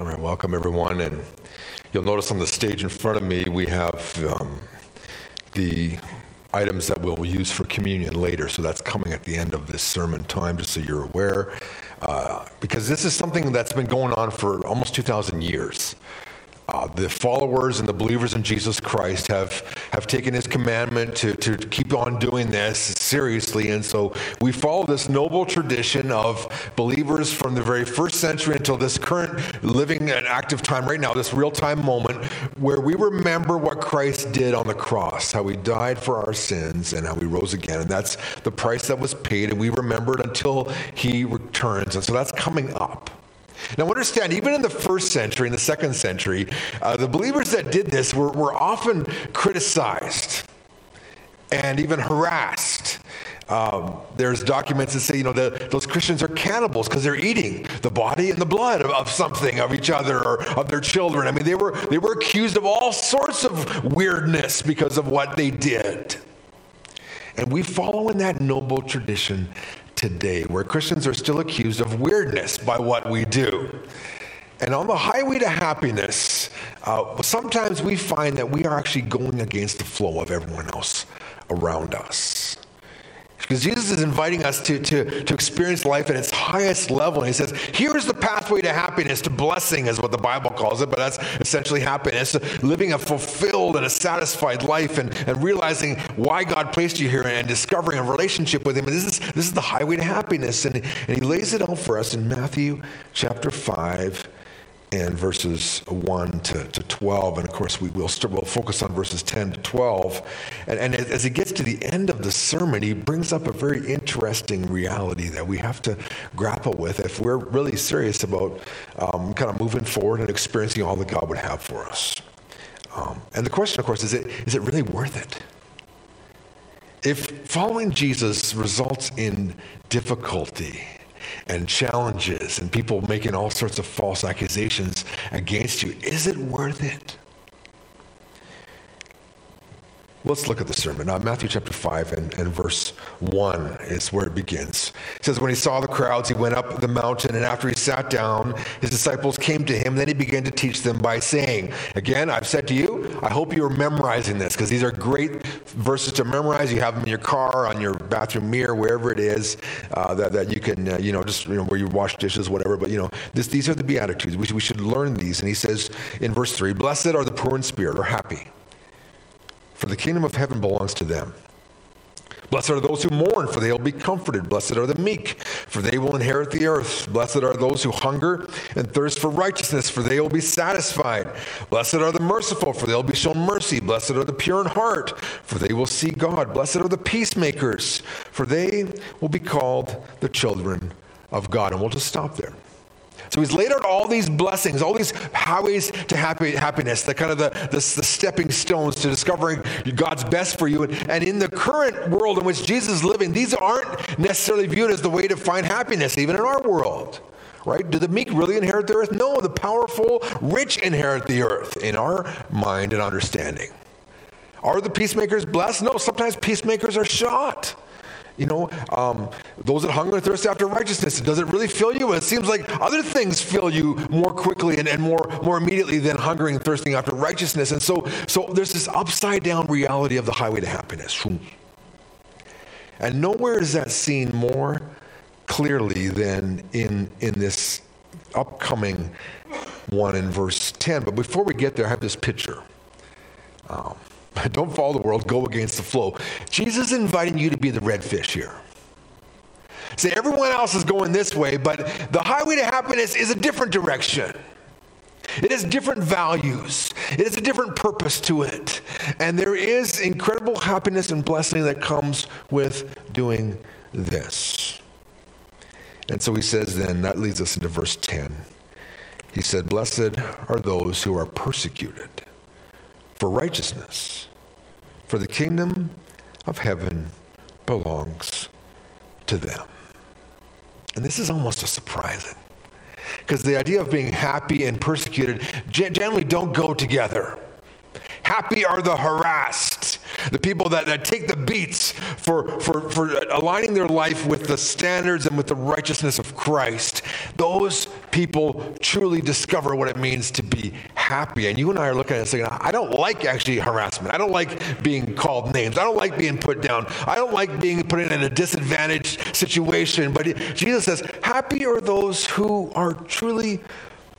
All right, welcome everyone. And you'll notice on the stage in front of me, we have um, the items that we'll use for communion later. So that's coming at the end of this sermon time, just so you're aware. Uh, because this is something that's been going on for almost 2,000 years. Uh, the followers and the believers in Jesus Christ have, have taken his commandment to, to keep on doing this seriously. And so we follow this noble tradition of believers from the very first century until this current living and active time right now, this real time moment, where we remember what Christ did on the cross, how he died for our sins and how he rose again. And that's the price that was paid. And we remember it until he returns. And so that's coming up. Now, understand, even in the first century, in the second century, uh, the believers that did this were, were often criticized and even harassed. Um, there's documents that say, you know, the, those Christians are cannibals because they're eating the body and the blood of, of, something, of each other, or of their children. I mean, they were, they were accused of all sorts of weirdness because of what they did. And we follow in that noble tradition today, where Christians are still accused of weirdness by what we do. And on the highway to happiness, uh, sometimes we find that we are actually going against the flow of everyone else around us. Because Jesus is inviting us to, to, to experience life at its highest level. And he says, here's the pathway to happiness, to blessing, is what the Bible calls it, but that's essentially happiness. Living a fulfilled and a satisfied life and, and realizing why God placed you here and discovering a relationship with Him. And this is, this is the highway to happiness. And, and He lays it out for us in Matthew chapter 5 and verses 1 to, to 12. And of course, we will we'll focus on verses 10 to 12. And, and as he gets to the end of the sermon, he brings up a very interesting reality that we have to grapple with if we're really serious about um, kind of moving forward and experiencing all that God would have for us. Um, and the question, of course, is it, is it really worth it? If following Jesus results in difficulty, and challenges and people making all sorts of false accusations against you. Is it worth it? Let's look at the sermon. Now, Matthew chapter 5 and, and verse 1 is where it begins. It says, When he saw the crowds, he went up the mountain, and after he sat down, his disciples came to him. Then he began to teach them by saying, Again, I've said to you, I hope you are memorizing this, because these are great verses to memorize. You have them in your car, on your bathroom mirror, wherever it is uh, that, that you can, uh, you know, just you know, where you wash dishes, whatever. But, you know, this, these are the Beatitudes. We, we should learn these. And he says in verse 3 Blessed are the poor in spirit, or happy for the kingdom of heaven belongs to them. Blessed are those who mourn, for they will be comforted. Blessed are the meek, for they will inherit the earth. Blessed are those who hunger and thirst for righteousness, for they will be satisfied. Blessed are the merciful, for they will be shown mercy. Blessed are the pure in heart, for they will see God. Blessed are the peacemakers, for they will be called the children of God. And we'll just stop there. So he's laid out all these blessings, all these highways to happy, happiness, the kind of the, the, the, stepping stones to discovering God's best for you. And, and in the current world in which Jesus is living, these aren't necessarily viewed as the way to find happiness, even in our world. Right? Do the meek really inherit the earth? No, the powerful, rich inherit the earth in our mind and understanding. Are the peacemakers blessed? No, sometimes peacemakers are shot. You know, um, those that hunger and thirst after righteousness, does it really fill you? It seems like other things fill you more quickly and, and more, more immediately than hungering and thirsting after righteousness. And so, so there's this upside down reality of the highway to happiness. And nowhere is that seen more clearly than in, in this upcoming one in verse 10. But before we get there, I have this picture. Um, Don't follow the world, go against the flow. Jesus is inviting you to be the red fish here. Say, everyone else is going this way, but the highway to happiness is a different direction. It has different values. It has a different purpose to it. And there is incredible happiness and blessing that comes with doing this. And so he says then, that leads us into verse 10. He said, Blessed are those who are persecuted for righteousness. For the kingdom of heaven belongs to them. And this is almost a surprising. Because the idea of being happy and persecuted generally don't go together. Happy are the harassed, the people that, that take the beats for, for, for aligning their life with the standards and with the righteousness of Christ. Those people truly discover what it means to be happy. And you and I are looking at it saying, I don't like actually harassment. I don't like being called names. I don't like being put down. I don't like being put in a disadvantaged situation. But Jesus says, Happy are those who are truly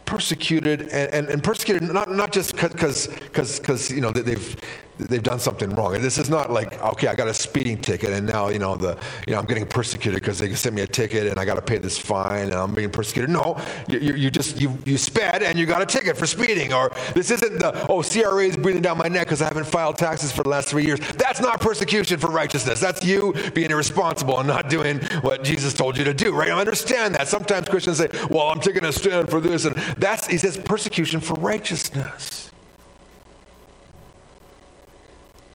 persecuted and, and, and persecuted not, not just because you know they've they've done something wrong. And this is not like, okay, I got a speeding ticket and now, you know, the, you know, I'm getting persecuted because they sent me a ticket and I got to pay this fine and I'm being persecuted. No, you, you just, you, you sped and you got a ticket for speeding. Or this isn't the, oh, CRA is breathing down my neck because I haven't filed taxes for the last three years. That's not persecution for righteousness. That's you being irresponsible and not doing what Jesus told you to do, right? I understand that. Sometimes Christians say, well, I'm taking a stand for this. And that's, he says, persecution for righteousness.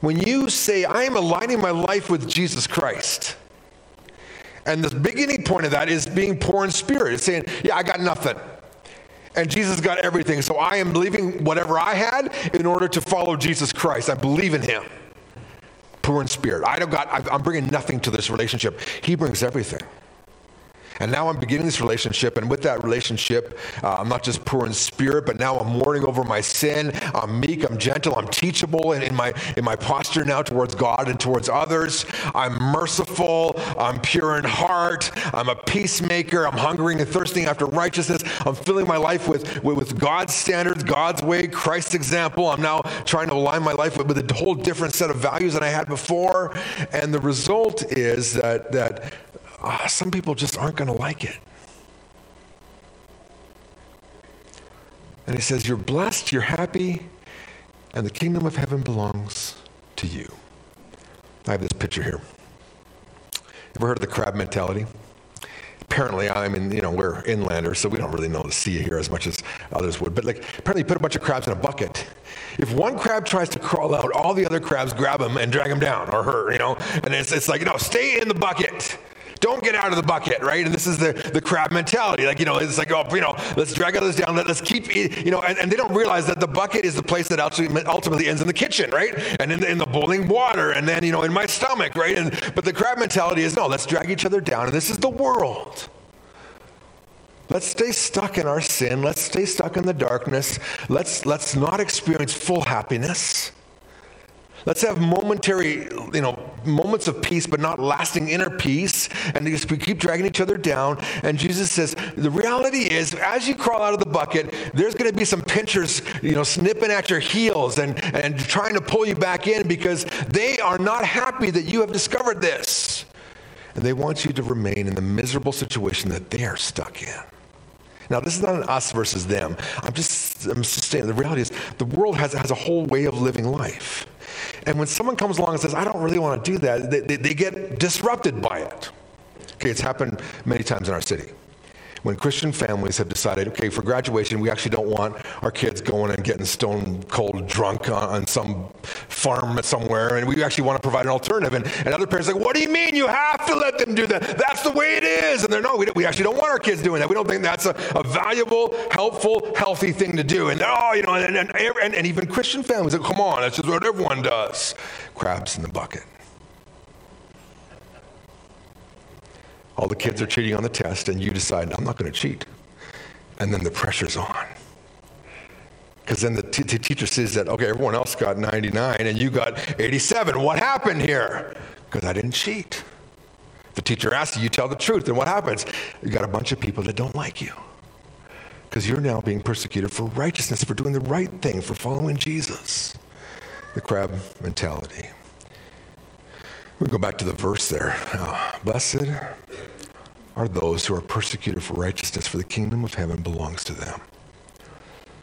When you say, I am aligning my life with Jesus Christ, and the beginning point of that is being poor in spirit. It's saying, Yeah, I got nothing. And Jesus got everything. So I am leaving whatever I had in order to follow Jesus Christ. I believe in him. Poor in spirit. I don't got, I'm bringing nothing to this relationship. He brings everything. And now I'm beginning this relationship, and with that relationship, uh, I'm not just poor in spirit, but now I'm mourning over my sin. I'm meek, I'm gentle, I'm teachable in, in, my, in my posture now towards God and towards others. I'm merciful, I'm pure in heart, I'm a peacemaker, I'm hungering and thirsting after righteousness. I'm filling my life with, with, with God's standards, God's way, Christ's example. I'm now trying to align my life with, with a whole different set of values than I had before. And the result is that, that uh, some people just aren't going to like it. And he says, You're blessed, you're happy, and the kingdom of heaven belongs to you. I have this picture here. Ever heard of the crab mentality? Apparently, I mean, you know, we're inlanders, so we don't really know the sea here as much as others would. But like, apparently, you put a bunch of crabs in a bucket. If one crab tries to crawl out, all the other crabs grab him and drag him down, or her, you know. And it's, it's like, no, stay in the bucket. Don't get out of the bucket, right? And this is the, the crab mentality. Like, you know, it's like, oh, you know, let's drag others down. Let, us keep, you know, and, and, they don't realize that the bucket is the place that ultimately ends in the kitchen, right? And in the, in the boiling water, and then, you know, in my stomach, right? And, but the crab mentality is, no, let's drag each other down. And this is the world. Let's stay stuck in our sin. Let's stay stuck in the darkness. Let's, let's not experience full happiness. Let's have momentary, you know, moments of peace, but not lasting inner peace. And we keep dragging each other down. And Jesus says, the reality is, as you crawl out of the bucket, there's going to be some pinchers, you know, snipping at your heels and, and trying to pull you back in because they are not happy that you have discovered this. And they want you to remain in the miserable situation that they are stuck in. Now, this is not an us versus them. I'm just, I'm just saying, the reality is the world has, has a whole way of living life. And when someone comes along and says, I don't really want to do that, they, they, they get disrupted by it. Okay, it's happened many times in our city when Christian families have decided, okay, for graduation, we actually don't want our kids going and getting stone cold drunk on, on some farm somewhere, and we actually want to provide an alternative. And, and other parents are like, what do you mean you have to let them do that? That's the way it is. And they're, no, we, we actually don't want our kids doing that. We don't think that's a, a valuable, helpful, healthy thing to do. And, oh, you know, and, and, and, and even Christian families, like, come on, that's just what everyone does. Crabs in the bucket. All the kids are cheating on the test, and you decide, I'm not going to cheat. And then the pressure's on. Because then the, t- teacher says that, okay, everyone else got 99 and you got 87. What happened here? Because I didn't cheat. The teacher asks you, you tell the truth, and what happens? You got a bunch of people that don't like you. Because you're now being persecuted for righteousness, for doing the right thing, for following Jesus. The crab mentality. We go back to the verse there. Oh, blessed are those who are persecuted for righteousness, for the kingdom of heaven belongs to them.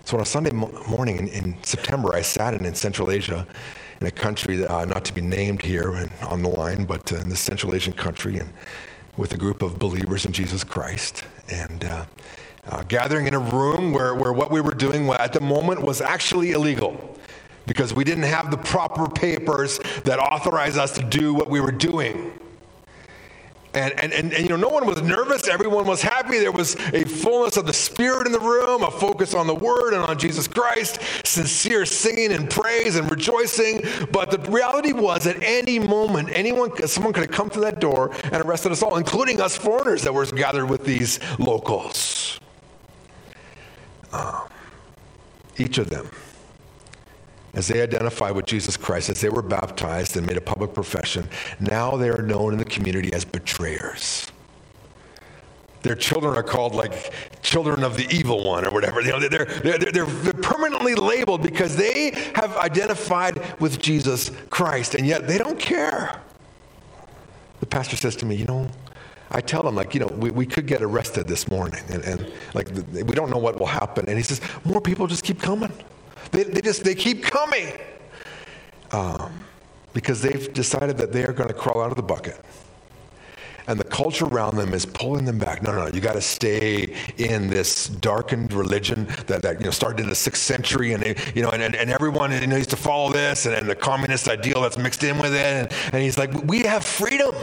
So on a Sunday morning in, in September, I sat in, in Central Asia, in a country that, uh, not to be named here and on the line, but uh, in the Central Asian country, and with a group of believers in Jesus Christ, and uh, uh gathering in a room where, where what we were doing at the moment was actually illegal because we didn't have the proper papers that authorized us to do what we were doing. And, and, and, and, you know, no one was nervous. Everyone was happy. There was a fullness of the Spirit in the room, a focus on the Word and on Jesus Christ, sincere singing and praise and rejoicing. But the reality was, at any moment, anyone, someone could have come through that door and arrested us all, including us foreigners that were gathered with these locals. Um, each of them as they identified with Jesus Christ, as they were baptized and made a public profession, now they are known in the community as betrayers. Their children are called like children of the evil one or whatever. You know, they're, they're, they're, they're permanently labeled because they have identified with Jesus Christ, and yet they don't care. The pastor says to me, You know, I tell them, like, you know, we, we could get arrested this morning, and, and like, we don't know what will happen. And he says, More people just keep coming. They, they just, they keep coming. Um, because they've decided that they are going to crawl out of the bucket and the culture around them is pulling them back. No, no, no. You got to stay in this darkened religion that, that you know started in the sixth century, and you know, and, and, everyone needs to follow this, and, and the communist ideal that's mixed in with it. And, and he's like, we have freedom.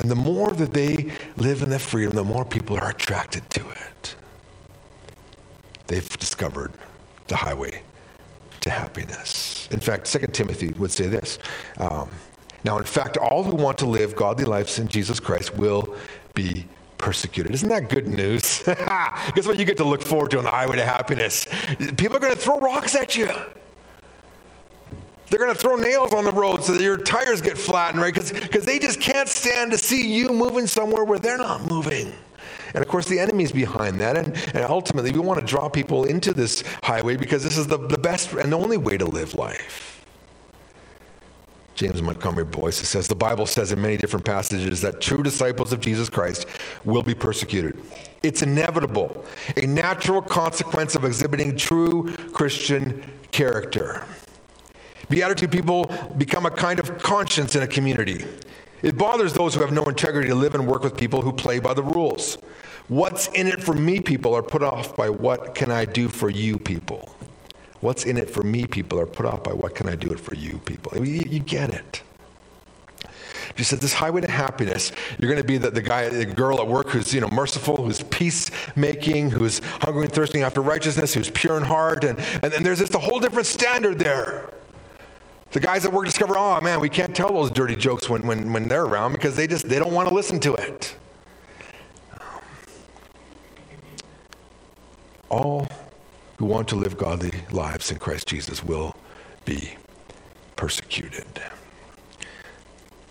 And the more that they live in that freedom, the more people are attracted to it. They've discovered the highway to happiness. In fact, 2 Timothy would say this. Um, now, in fact, all who want to live godly lives in Jesus Christ will be persecuted. Isn't that good news? Guess what you get to look forward to on the highway to happiness? People are going to throw rocks at you. They're going to throw nails on the road so that your tires get flattened, right? Because they just can't stand to see you moving somewhere where they're not moving. And of course, the enemy's behind that. And, and ultimately, we want to draw people into this highway because this is the, the best and the only way to live life. James Montgomery Boice says the Bible says in many different passages that true disciples of Jesus Christ will be persecuted. It's inevitable, a natural consequence of exhibiting true Christian character. Beatitude people become a kind of conscience in a community. It bothers those who have no integrity to live and work with people who play by the rules. What's in it for me people are put off by what can I do for you people. What's in it for me, people, are put off by what can I do it for you, people. You, you get it. She said, this highway to happiness, you're going to be the, the guy, the girl at work who's, you know, merciful, who's peacemaking, who's hungry and thirsting after righteousness, who's pure in heart. And, and, and there's just a whole different standard there. The guys at work discover, oh man, we can't tell those dirty jokes when, when, when they're around because they just, they don't want to listen to it. All who want to live godly lives in Christ Jesus will be persecuted.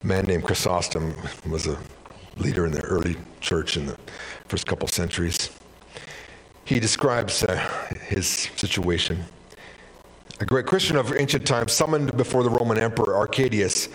A man named Chrysostom was a leader in the early church in the first couple centuries. He describes uh, his situation. A great Christian of ancient times, summoned before the Roman Emperor Arcadius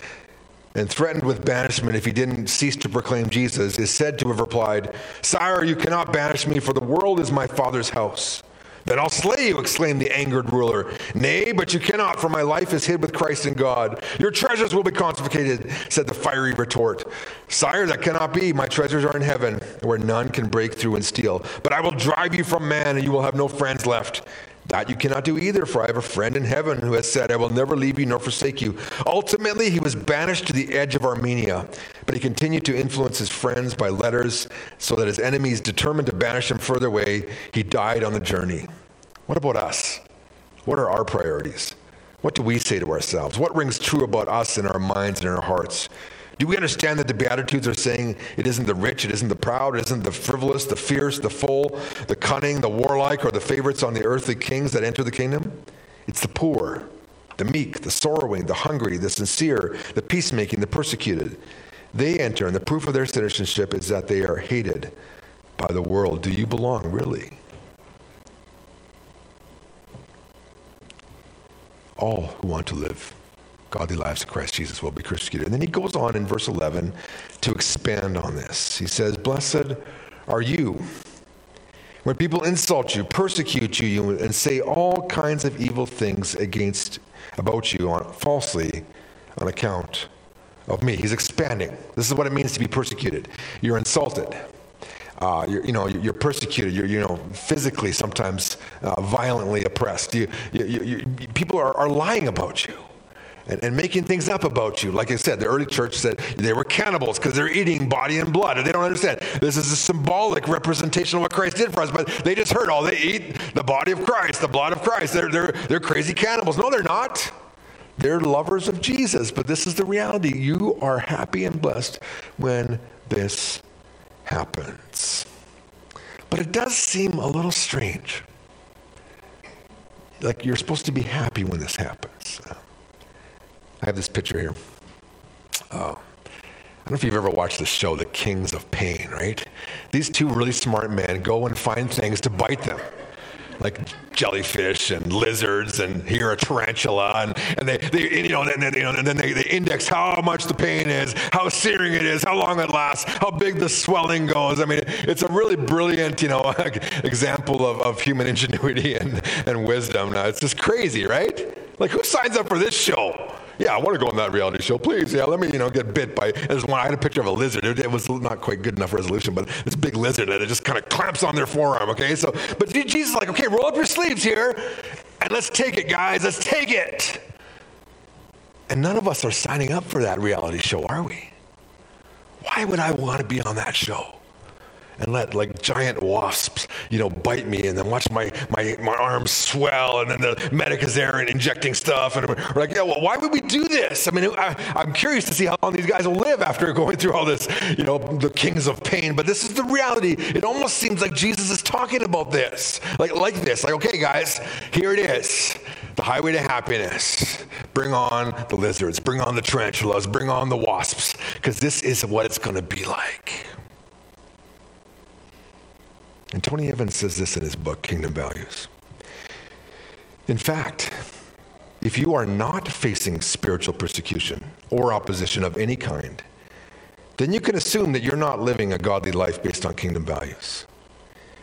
and threatened with banishment if he didn't cease to proclaim Jesus, is said to have replied, Sire, you cannot banish me, for the world is my Father's house. Then I'll slay you, exclaimed the angered ruler. Nay, but you cannot, for my life is hid with Christ in God. Your treasures will be confiscated, said the fiery retort. Sire, that cannot be. My treasures are in heaven, where none can break through and steal. But I will drive you from man, and you will have no friends left. That you cannot do either, for I have a friend in heaven who has said, I will never leave you nor forsake you. Ultimately, he was banished to the edge of Armenia, but he continued to influence his friends by letters so that his enemies, determined to banish him further away, he died on the journey. What about us? What are our priorities? What do we say to ourselves? What rings true about us in our minds and in our hearts? Do we understand that the Beatitudes are saying it isn't the rich, it isn't the proud, it isn't the frivolous, the fierce, the full, the cunning, the warlike, or the favorites on the earthly kings that enter the kingdom? It's the poor, the meek, the sorrowing, the hungry, the sincere, the peacemaking, the persecuted. They enter, and the proof of their citizenship is that they are hated by the world. Do you belong, really? All who want to live godly lives of Christ Jesus will be persecuted. And then he goes on in verse 11 to expand on this. He says, Blessed are you when people insult you, persecute you, and say all kinds of evil things against about you on, falsely on account of me. He's expanding. This is what it means to be persecuted. You're insulted. Uh, you're, you know, you're persecuted. You're, you know, physically sometimes uh, violently oppressed. You, you, you, people are, are lying about you and, and, making things up about you. Like I said, the early church said they were cannibals because they're eating body and blood. And they don't understand. This is a symbolic representation of what Christ did for us, but they just heard, oh, they eat the body of Christ, the blood of Christ. They're, they're, they're crazy cannibals. No, they're not. They're lovers of Jesus. But this is the reality. You are happy and blessed when this happens. But it does seem a little strange like you're supposed to be happy when this happens. I have this picture here. Oh. I don't know if you've ever watched the show, The Kings of Pain, right? These two really smart men go and find things to bite them like jellyfish and lizards and here a tarantula and, and they, they you know and then, you know, and then they, they index how much the pain is how searing it is how long it lasts how big the swelling goes i mean it's a really brilliant you know example of, of human ingenuity and, and wisdom now it's just crazy right like who signs up for this show yeah, I want to go on that reality show. Please, yeah, let me, you know, get bit by. There's one. I had a picture of a lizard. It, it was not quite good enough resolution, but this big lizard and it just kind of clamps on their forearm. Okay, so but Jesus is like, okay, roll up your sleeves here, and let's take it, guys. Let's take it. And none of us are signing up for that reality show, are we? Why would I want to be on that show? And let like giant wasps, you know, bite me and then watch my, my, my arms swell and then the medic is there and injecting stuff. And we're like, yeah, well, why would we do this? I mean, I, I'm curious to see how long these guys will live after going through all this, you know, the kings of pain. But this is the reality. It almost seems like Jesus is talking about this, like, like this, like, okay, guys, here it is. The highway to happiness. Bring on the lizards, bring on the tarantulas, bring on the wasps, because this is what it's going to be like. And Tony Evans says this in his book, Kingdom Values. In fact, if you are not facing spiritual persecution or opposition of any kind, then you can assume that you're not living a godly life based on kingdom values.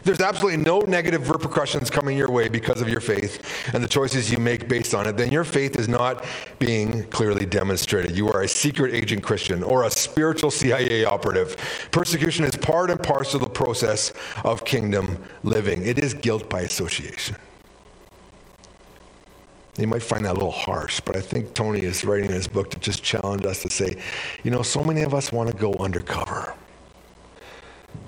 There's absolutely no negative repercussions coming your way because of your faith and the choices you make based on it, then your faith is not being clearly demonstrated. You are a secret agent Christian or a spiritual CIA operative. Persecution is part and parcel of the process of kingdom living, it is guilt by association. You might find that a little harsh, but I think Tony is writing in his book to just challenge us to say, you know, so many of us want to go undercover.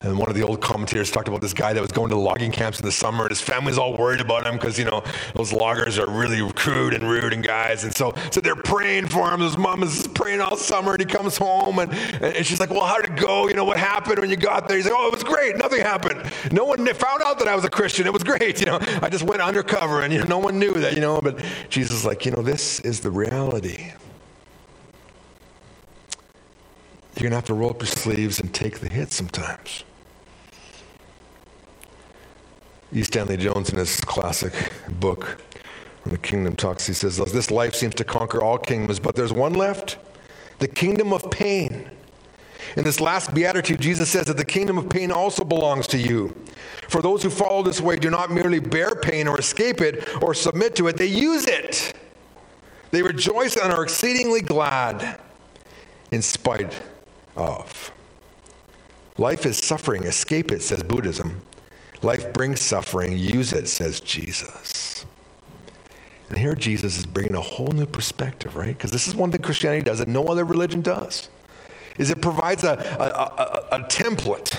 And one of the old commentators talked about this guy that was going to logging camps in the summer, and his family's all worried about him because, you know, those loggers are really crude and rude and guys. And so, so they're praying for him. His mom is praying all summer, and he comes home, and, and she's like, Well, how did it go? You know, what happened when you got there? He's like, Oh, it was great. Nothing happened. No one found out that I was a Christian. It was great. You know, I just went undercover, and, you know, no one knew that, you know. But Jesus is like, You know, this is the reality. You're going to have to roll up your sleeves and take the hit sometimes. E. Stanley Jones, in his classic book, the Kingdom Talks, he says, This life seems to conquer all kingdoms, but there's one left the kingdom of pain. In this last beatitude, Jesus says that the kingdom of pain also belongs to you. For those who follow this way do not merely bear pain or escape it or submit to it, they use it. They rejoice and are exceedingly glad in spite of. Life is suffering. Escape it, says Buddhism. Life brings suffering. Use it, says Jesus. And here Jesus is bringing a whole new perspective, right? Because this is one thing Christianity does that no other religion does. Is it provides a, a, a, a template,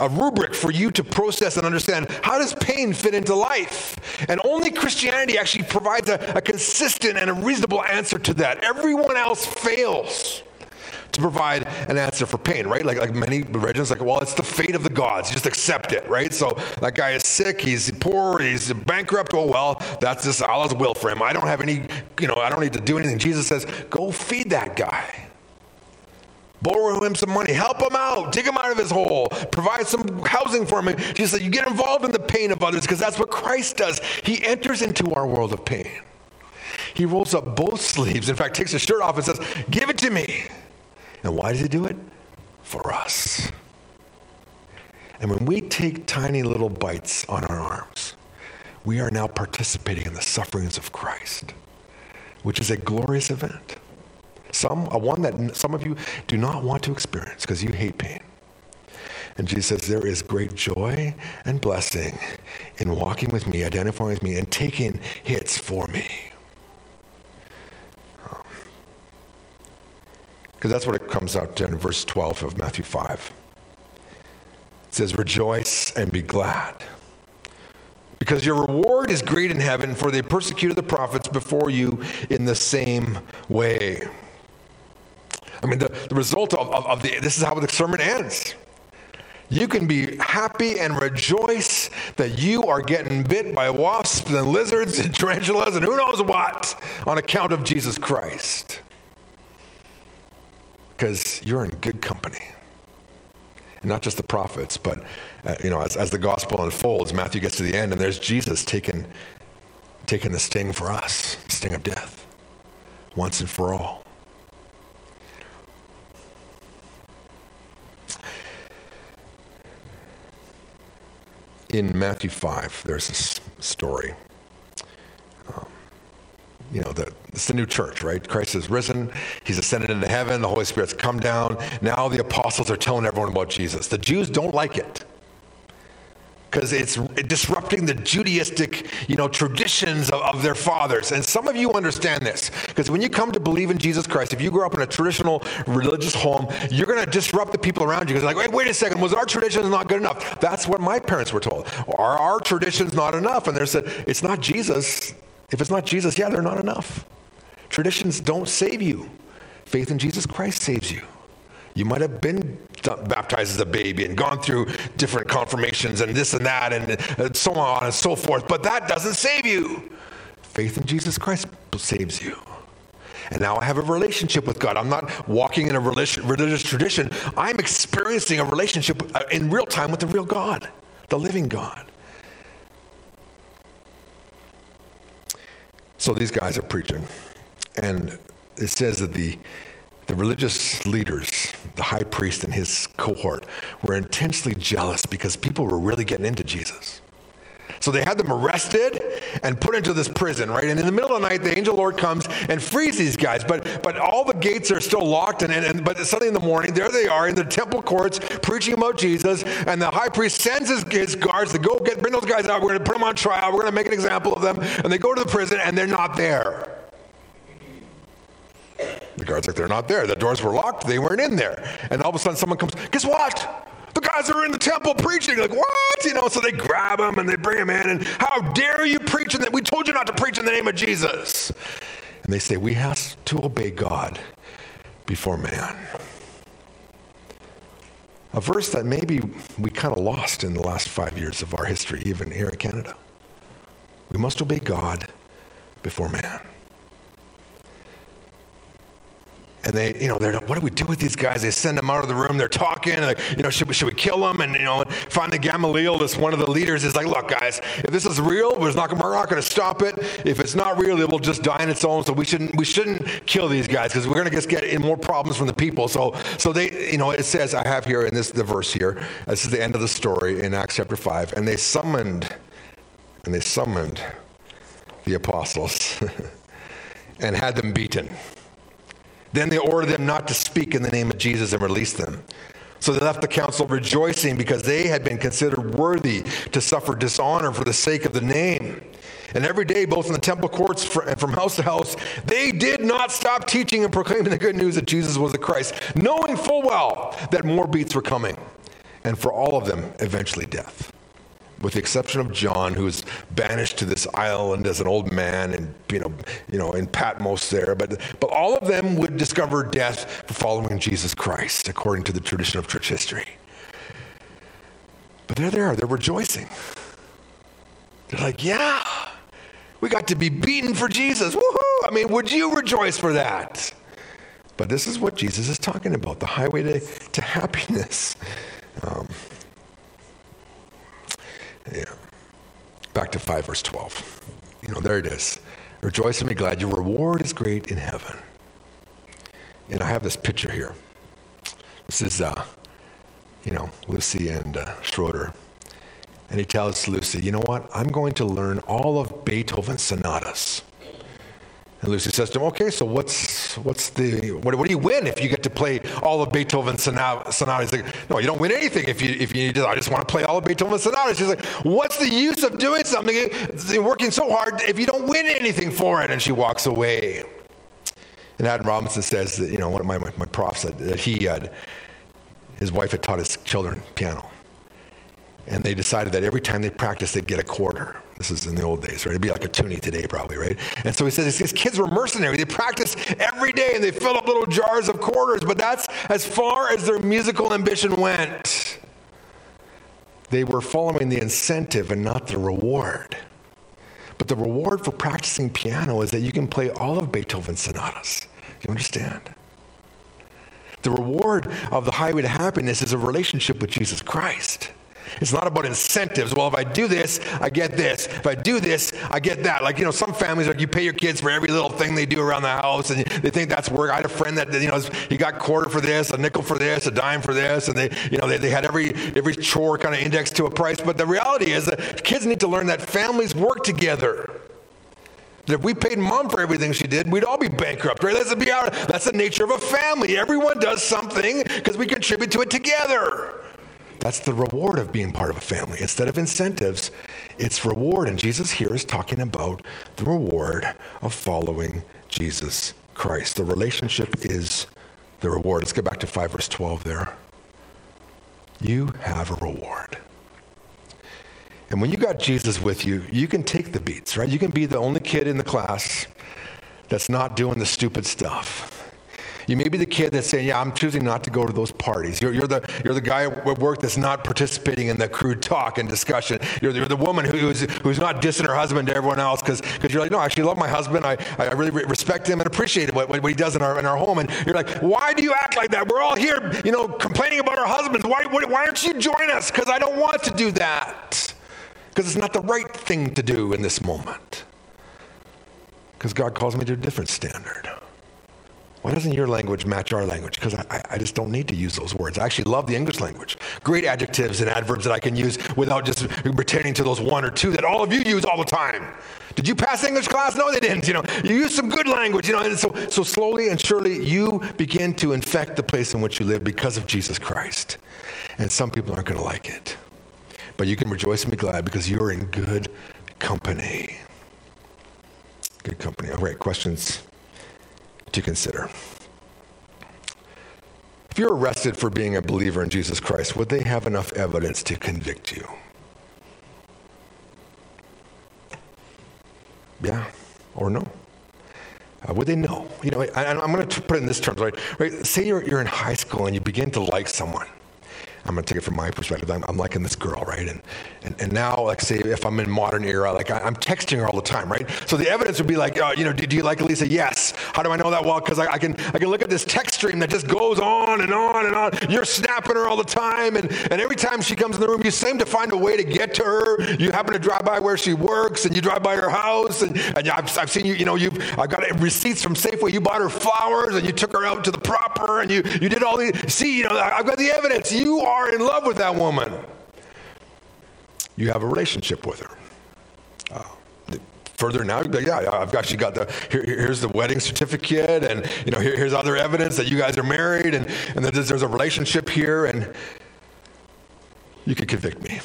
a rubric for you to process and understand how does pain fit into life? And only Christianity actually provides a, a consistent and a reasonable answer to that. Everyone else fails to provide an answer for pain, right? Like, like many religions, like, well, it's the fate of the gods. You just accept it, right? So that guy is sick, he's poor, he's bankrupt. Oh, well, that's just Allah's will for him. I don't have any, you know, I don't need to do anything. Jesus says, go feed that guy. Borrow him some money, help him out, dig him out of his hole, provide some housing for him. Jesus said, You get involved in the pain of others because that's what Christ does. He enters into our world of pain. He rolls up both sleeves, in fact, takes his shirt off and says, Give it to me. And why does he do it? For us. And when we take tiny little bites on our arms, we are now participating in the sufferings of Christ, which is a glorious event. Some, a one that some of you do not want to experience because you hate pain. And Jesus says, There is great joy and blessing in walking with me, identifying with me, and taking hits for me. Because that's what it comes out to in verse 12 of Matthew 5. It says, Rejoice and be glad. Because your reward is great in heaven, for they persecuted the prophets before you in the same way. I mean, the, the result of, of, of the, this is how the sermon ends. You can be happy and rejoice that you are getting bit by wasps and lizards and tarantulas and who knows what on account of Jesus Christ. Because you're in good company. And not just the prophets, but uh, you know, as, as the gospel unfolds, Matthew gets to the end and there's Jesus taking, taking the sting for us, sting of death, once and for all. in Matthew 5, there's this story. You know, the, it's the new church, right? Christ has risen. He's ascended into heaven. The Holy Spirit's come down. Now the apostles are telling everyone about Jesus. The Jews don't like it because it's disrupting the Judaistic, you know, traditions of, of, their fathers. And some of you understand this because when you come to believe in Jesus Christ, if you grow up in a traditional religious home, you're going to disrupt the people around you because like, wait, wait a second, was our traditions not good enough? That's what my parents were told. Are our traditions not enough? And they said, it's not Jesus. If it's not Jesus, yeah, they're not enough. Traditions don't save you. Faith in Jesus Christ saves you. You might have been baptized as a baby and gone through different confirmations and this and that and so on and so forth, but that doesn't save you. Faith in Jesus Christ saves you. And now I have a relationship with God. I'm not walking in a religious tradition. I'm experiencing a relationship uh, in real time with the real God, the living God. So these guys are preaching. And it says that the the religious leaders, the high priest and his cohort, were intensely jealous because people were really getting into Jesus. So they had them arrested and put into this prison, right? And in the middle of the night, the angel Lord comes and frees these guys. But but all the gates are still locked. And, and, but suddenly in the morning, there they are in the temple courts preaching about Jesus. And the high priest sends his, his guards to go get bring those guys out. We're going to put them on trial. We're going to make an example of them. And they go to the prison, and they're not there. The guard's like, they're not there. The doors were locked. They weren't in there. And all of a sudden, someone comes, guess what? The guys are in the temple preaching. Like, what? You know, so they grab him and they bring him in. And how dare you preach in that? We told you not to preach in the name of Jesus. And they say, we have to obey God before man. A verse that maybe we kind of lost in the last five years of our history, even here in Canada. We must obey God before man. And they, you know, they're, what do we do with these guys? They send them out of the room. They're talking, like, you know, should we, should we kill them? And, you know, finally Gamaliel, this one of the leaders, is like, look, guys, if this is real, we're not, we're not going to stop it. If it's not real, it will just die on its own. So we shouldn't, we shouldn't kill these guys because we're going to just get in more problems from the people. So, so they, you know, it says, I have here in this, the verse here, this is the end of the story in Acts chapter 5, and they summoned, and they summoned the apostles and had them beaten. Then they ordered them not to speak in the name of Jesus and released them. So they left the council rejoicing because they had been considered worthy to suffer dishonor for the sake of the name. And every day, both in the temple courts and from house to house, they did not stop teaching and proclaiming the good news that Jesus was the Christ, knowing full well that more beats were coming, and for all of them, eventually death with the exception of John, who was banished to this island as an old man and you know, you know, in Patmos there. But, but all of them would discover death for following Jesus Christ, according to the tradition of church history. But there they are, they're rejoicing. They're like, yeah, we got to be beaten for Jesus. Woohoo! I mean, would you rejoice for that? But this is what Jesus is talking about the highway to, to happiness. Um, yeah. Back to 5, verse 12. You know, there it is. Rejoice and be glad. Your reward is great in heaven. And I have this picture here. This is, uh, you know, Lucy and uh, Schroeder. And he tells Lucy, you know what? I'm going to learn all of Beethoven's sonatas. And Lucy says to him, okay, so what's, what's the, what, what do you win if you get to play all of Beethoven's sonatas? Like, no, you don't win anything if you, if you I just want to play all of Beethoven's sonatas. She's like, what's the use of doing something, working so hard if you don't win anything for it? And she walks away. And Adam Robinson says that, you know, one of my, my, my prof said that he had, his wife had taught his children piano. And they decided that every time they practiced, they'd get a quarter. This is in the old days, right? It'd be like a toonie today, probably, right? And so he says his kids were mercenary. They practiced every day and they filled up little jars of quarters, but that's as far as their musical ambition went. They were following the incentive and not the reward. But the reward for practicing piano is that you can play all of Beethoven's sonatas. You understand? The reward of the highway to happiness is a relationship with Jesus Christ. It's not about incentives. Well, if I do this, I get this. If I do this, I get that. Like, you know, some families, like you pay your kids for every little thing they do around the house and they think that's work. I had a friend that, you know, he got quarter for this, a nickel for this, a dime for this. And they, you know, they, they had every, every chore kind of indexed to a price. But the reality is that kids need to learn that families work together. That if we paid mom for everything she did, we'd all be bankrupt, right? That's, that's the nature of a family. Everyone does something because we contribute to it together. That's the reward of being part of a family. Instead of incentives, it's reward. And Jesus here is talking about the reward of following Jesus Christ. The relationship is the reward. Let's get back to 5 verse 12 there. You have a reward. And when you got Jesus with you, you can take the beats, right? You can be the only kid in the class that's not doing the stupid stuff. You may be the kid that's saying, Yeah, I'm choosing not to go to those parties. You're, you're, the, you're the guy at work that's not participating in the crude talk and discussion. You're, you're the woman who's, who's not dissing her husband to everyone else because you're like, No, I actually love my husband. I, I really respect him and appreciate what, what he does in our, in our home. And you're like, Why do you act like that? We're all here, you know, complaining about our husbands. Why, why aren't you join us? Because I don't want to do that. Because it's not the right thing to do in this moment. Because God calls me to a different standard. Why doesn't your language match our language? Because I, I, just don't need to use those words. I actually love the English language. Great adjectives and adverbs that I can use without just pertaining to those one or two that all of you use all the time. Did you pass English class? No, they didn't. You know, you use some good language. You know, and so so slowly and surely you begin to infect the place in which you live because of Jesus Christ. And some people aren't going to like it, but you can rejoice and be glad because you're in good company. Good company. All right, questions to consider. If you're arrested for being a believer in Jesus Christ, would they have enough evidence to convict you? Yeah or no? Uh, would they know? You know, I, am going to put it in this terms, right? right? Say you're, you're in high school and you begin to like someone. I'm going to take it from my perspective. I'm, I'm liking this girl, right? And, and, and now, like, say, if I'm in modern era, like, I, am texting her all the time, right? So the evidence would be like, uh, you know, do, do, you like Lisa? Yes. How do I know that? Well, because I, I, can, I can look at this text stream that just goes on and on and on. You're snapping her all the time. And, and every time she comes in the room, you seem to find a way to get to her. You happen to drive by where she works and you drive by her house. And, and I've, I've seen you, you know, you've, I got receipts from Safeway. You bought her flowers and you took her out to the proper and you, you did all these. See, you know, I've got the evidence. You are are in love with that woman. You have a relationship with her. Uh, further now, yeah, I've actually got the here, here's the wedding certificate, and you know here, here's other evidence that you guys are married, and and that there's a relationship here, and you could convict me.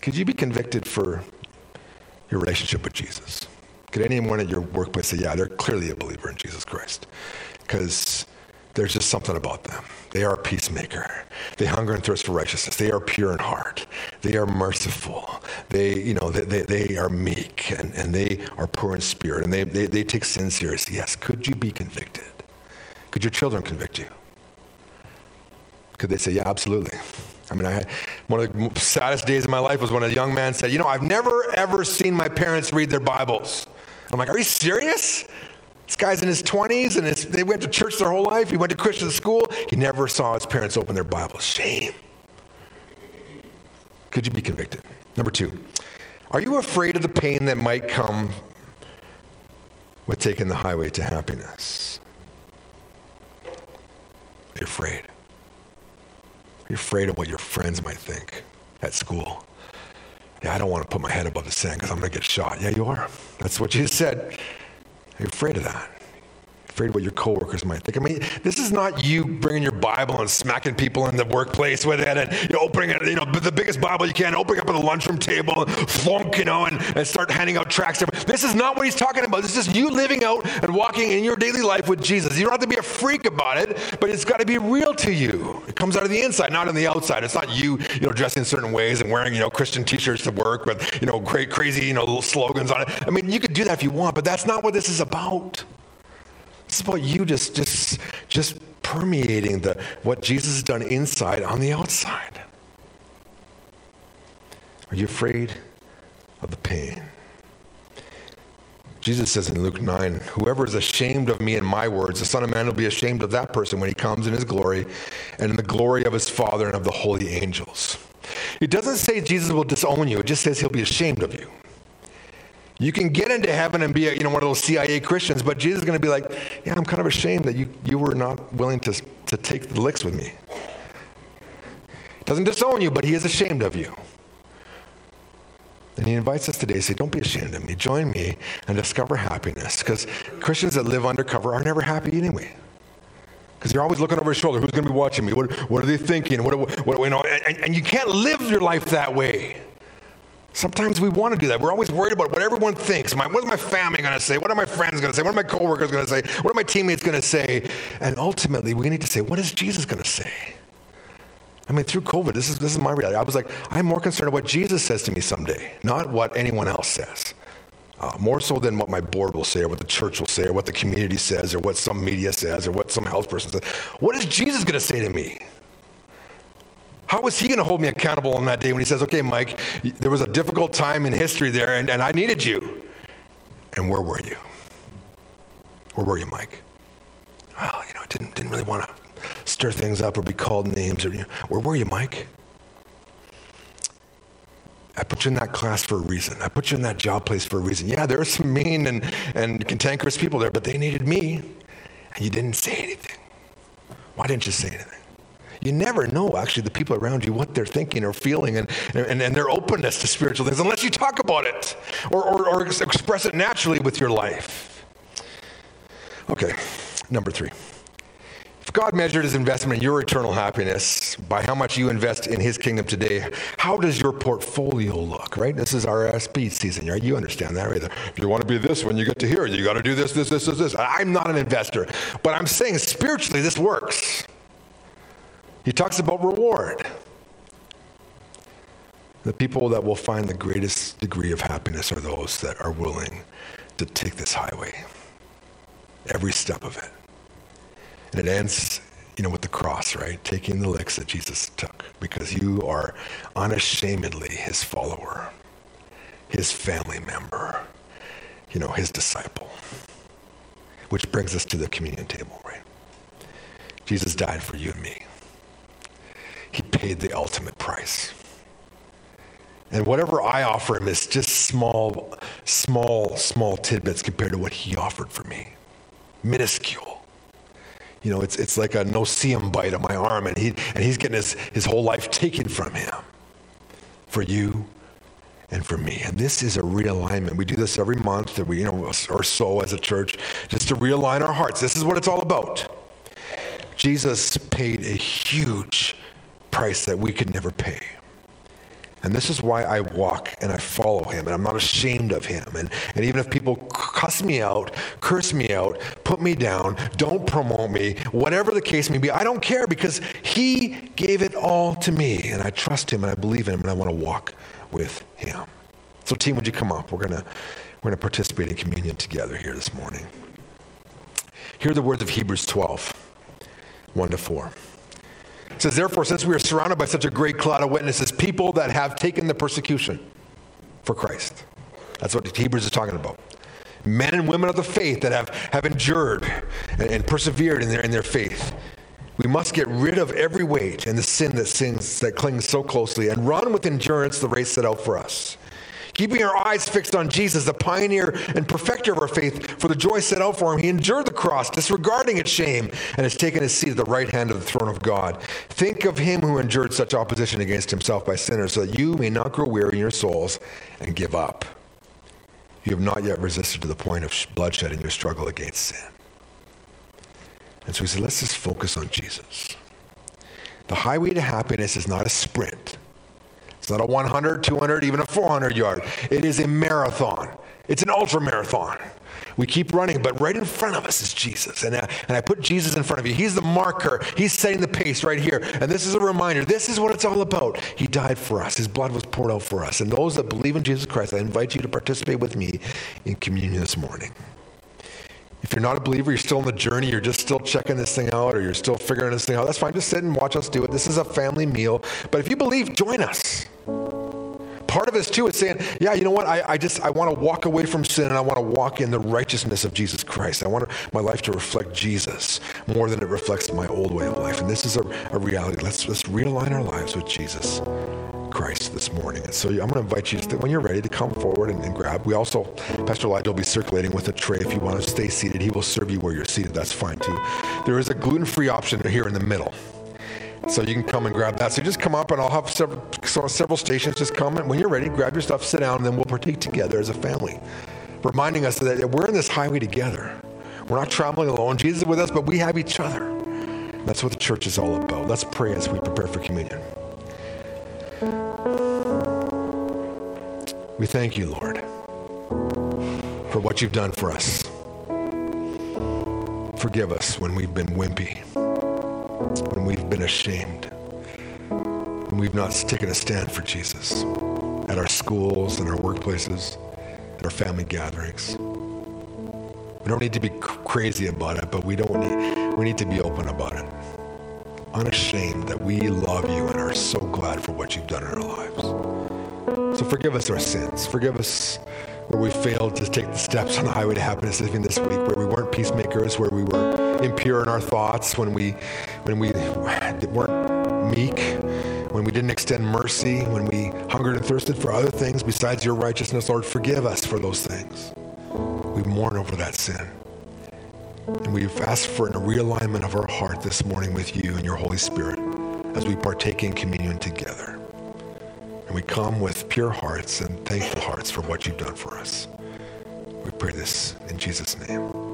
Could you be convicted for your relationship with Jesus? Could anyone at your workplace say, yeah, they're clearly a believer in Jesus Christ? Because there's just something about them. They are a peacemaker. They hunger and thirst for righteousness. They are pure in heart. They are merciful. They, you know, they, they, they are meek and, and they are poor in spirit and they, they, they take sin seriously. Yes. Could you be convicted? Could your children convict you? Could they say, yeah, absolutely. I mean, I had, one of the saddest days of my life was when a young man said, you know, I've never ever seen my parents read their Bibles. I'm like, are you serious? This guy's in his 20s and they went to church their whole life. He went to Christian school. He never saw his parents open their Bibles. Shame. Could you be convicted? Number two, are you afraid of the pain that might come with taking the highway to happiness? Are you afraid? Are you afraid of what your friends might think at school? Yeah, I don't want to put my head above the sand because I'm going to get shot. Yeah, you are. That's what Jesus said. You're afraid of that afraid what your coworkers might think. I mean, this is not you bringing your Bible and smacking people in the workplace with it and you know, opening it, you know, the biggest Bible you can, opening up at the lunchroom table, flunk, you know, and, and start handing out tracts. This is not what he's talking about. This is you living out and walking in your daily life with Jesus. You don't have to be a freak about it, but it's got to be real to you. It comes out of the inside, not on the outside. It's not you, you know, dressing certain ways and wearing, you know, Christian t-shirts to work with, you know, great, crazy, you know, little slogans on it. I mean, you could do that if you want, but that's not what this is about. It's about you just, just, just permeating the, what Jesus has done inside on the outside. Are you afraid of the pain? Jesus says in Luke 9, Whoever is ashamed of me and my words, the Son of Man will be ashamed of that person when he comes in his glory and in the glory of his Father and of the holy angels. It doesn't say Jesus will disown you, it just says he'll be ashamed of you. You can get into heaven and be a, you know, one of those CIA Christians, but Jesus is going to be like, Yeah, I'm kind of ashamed that you, you were not willing to, to take the licks with me. Doesn't disown you, but he is ashamed of you. And he invites us today to say, Don't be ashamed of me. Join me and discover happiness. Because Christians that live undercover are never happy anyway. Because you're always looking over your shoulder. Who's going to be watching me? What, what are they thinking? What, what, you know, and, and you can't live your life that way. Sometimes we want to do that. We're always worried about what everyone thinks. My, what is my family going to say? What are my friends going to say? What are my coworkers going to say? What are my teammates going to say? And ultimately, we need to say, what is Jesus going to say? I mean, through COVID, this is, this is my reality. I was like, I'm more concerned about what Jesus says to me someday, not what anyone else says. Uh, more so than what my board will say, or what the church will say, or what the community says, or what some media says, or what some health person says. What is Jesus going to say to me? How is he going to hold me accountable on that day when he says, okay, Mike, there was a difficult time in history there, and, and I needed you? And where were you? Where were you, Mike? Well, you know, I didn't, didn't really want to stir things up or be called names. Or, you know, where were you, Mike? I put you in that class for a reason. I put you in that job place for a reason. Yeah, there are some mean and, and cantankerous people there, but they needed me, and you didn't say anything. Why didn't you say anything? You never know, actually, the people around you, what they're thinking or feeling and, and, and their openness to spiritual things, unless you talk about it or, or, or express it naturally with your life. Okay, number three. If God measured his investment in your eternal happiness by how much you invest in his kingdom today, how does your portfolio look, right? This is RSP season, right? You understand that, right? If you want to be this when you get to here, you got to do this, this, this, this, this. I'm not an investor, but I'm saying spiritually this works. He talks about reward. The people that will find the greatest degree of happiness are those that are willing to take this highway, every step of it. And it ends, you know, with the cross, right? Taking the licks that Jesus took because you are unashamedly his follower, his family member, you know, his disciple. Which brings us to the communion table, right? Jesus died for you and me. He paid the ultimate price. And whatever I offer him is just small, small, small tidbits compared to what he offered for me. Minuscule you know, it's, it's like a no-see-um bite on my arm, and, he, and he's getting his, his whole life taken from him for you and for me. And this is a realignment. We do this every month, that we, you know, or so as a church, just to realign our hearts. This is what it's all about. Jesus paid a huge price that we could never pay. And this is why I walk and I follow him, and I'm not ashamed of him. And, and even if people cuss me out, curse me out, put me down, don't promote me, whatever the case may be, I don't care because he gave it all to me. And I trust him and I believe in him and I want to walk with him. So, team, would you come up? We're going we're to participate in communion together here this morning. Hear the words of Hebrews 12, 1 to 4. It says, Therefore, since we are surrounded by such a great cloud of witnesses, people that have taken the persecution for Christ. That's what Hebrews is talking about. Men and women of the faith that have, have endured and, and persevered in their, in their faith. We must get rid of every weight and the sin that sins that clings so closely and run with endurance the race set out for us Keeping our eyes fixed on Jesus, the pioneer and perfecter of our faith, for the joy set out for him, he endured the cross, disregarding its shame, and has taken his seat at the right hand of the throne of God. Think of him who endured such opposition against himself by sinners, so that you may not grow weary in your souls and give up. You have not yet resisted to the point of bloodshed in your struggle against sin. And so he said, let's just focus on Jesus. The highway to happiness is not a sprint. It's not a 100, 200, even a 400 yard. It is a marathon. It's an ultra marathon. We keep running, but right in front of us is Jesus. And, uh, and I put Jesus in front of you. He's the marker. He's setting the pace right here. And this is a reminder. This is what it's all about. He died for us. His blood was poured out for us. And those that believe in Jesus Christ, I invite you to participate with me in communion this morning. If you're not a believer, you're still on the journey, you're just still checking this thing out, or you're still figuring this thing out, that's fine. Just sit and watch us do it. This is a family meal. But if you believe, join us part of this too is saying, yeah, you know what? I, I just I want to walk away from sin and I want to walk in the righteousness of Jesus Christ. I want my life to reflect Jesus more than it reflects my old way of life. And this is a, a reality. Let's let's realign our lives with Jesus. Christ this morning. And so I'm going to invite you, to, when you're ready, to come forward and, and grab. We also, Pastor Light will be circulating with a tray. If you want to stay seated, he will serve you where you're seated. That's fine too. There is a gluten free option here in the middle. So you can come and grab that. So just come up and I'll have several, several stations. Just come and when you're ready, grab your stuff, sit down, and then we'll partake together as a family. Reminding us that we're in this highway together. We're not traveling alone. Jesus is with us, but we have each other. That's what the church is all about. Let's pray as we prepare for communion. We thank you, Lord, for what you've done for us. Forgive us when we've been wimpy, when we've been ashamed, when we've not taken a stand for Jesus at our schools and our workplaces, at our family gatherings. We don't need to be crazy about it, but we don't need, we need to be open about it. Unashamed that we love you and are so glad for what you've done in our lives. So forgive us our sins. Forgive us where we failed to take the steps on the highway to happiness even this week, where we weren't peacemakers, where we were impure in our thoughts, when we when we weren't meek, when we didn't extend mercy, when we hungered and thirsted for other things besides your righteousness, Lord, forgive us for those things. We mourn over that sin. We've asked for a realignment of our heart this morning with you and your Holy Spirit as we partake in communion together. And we come with pure hearts and thankful hearts for what you've done for us. We pray this in Jesus' name.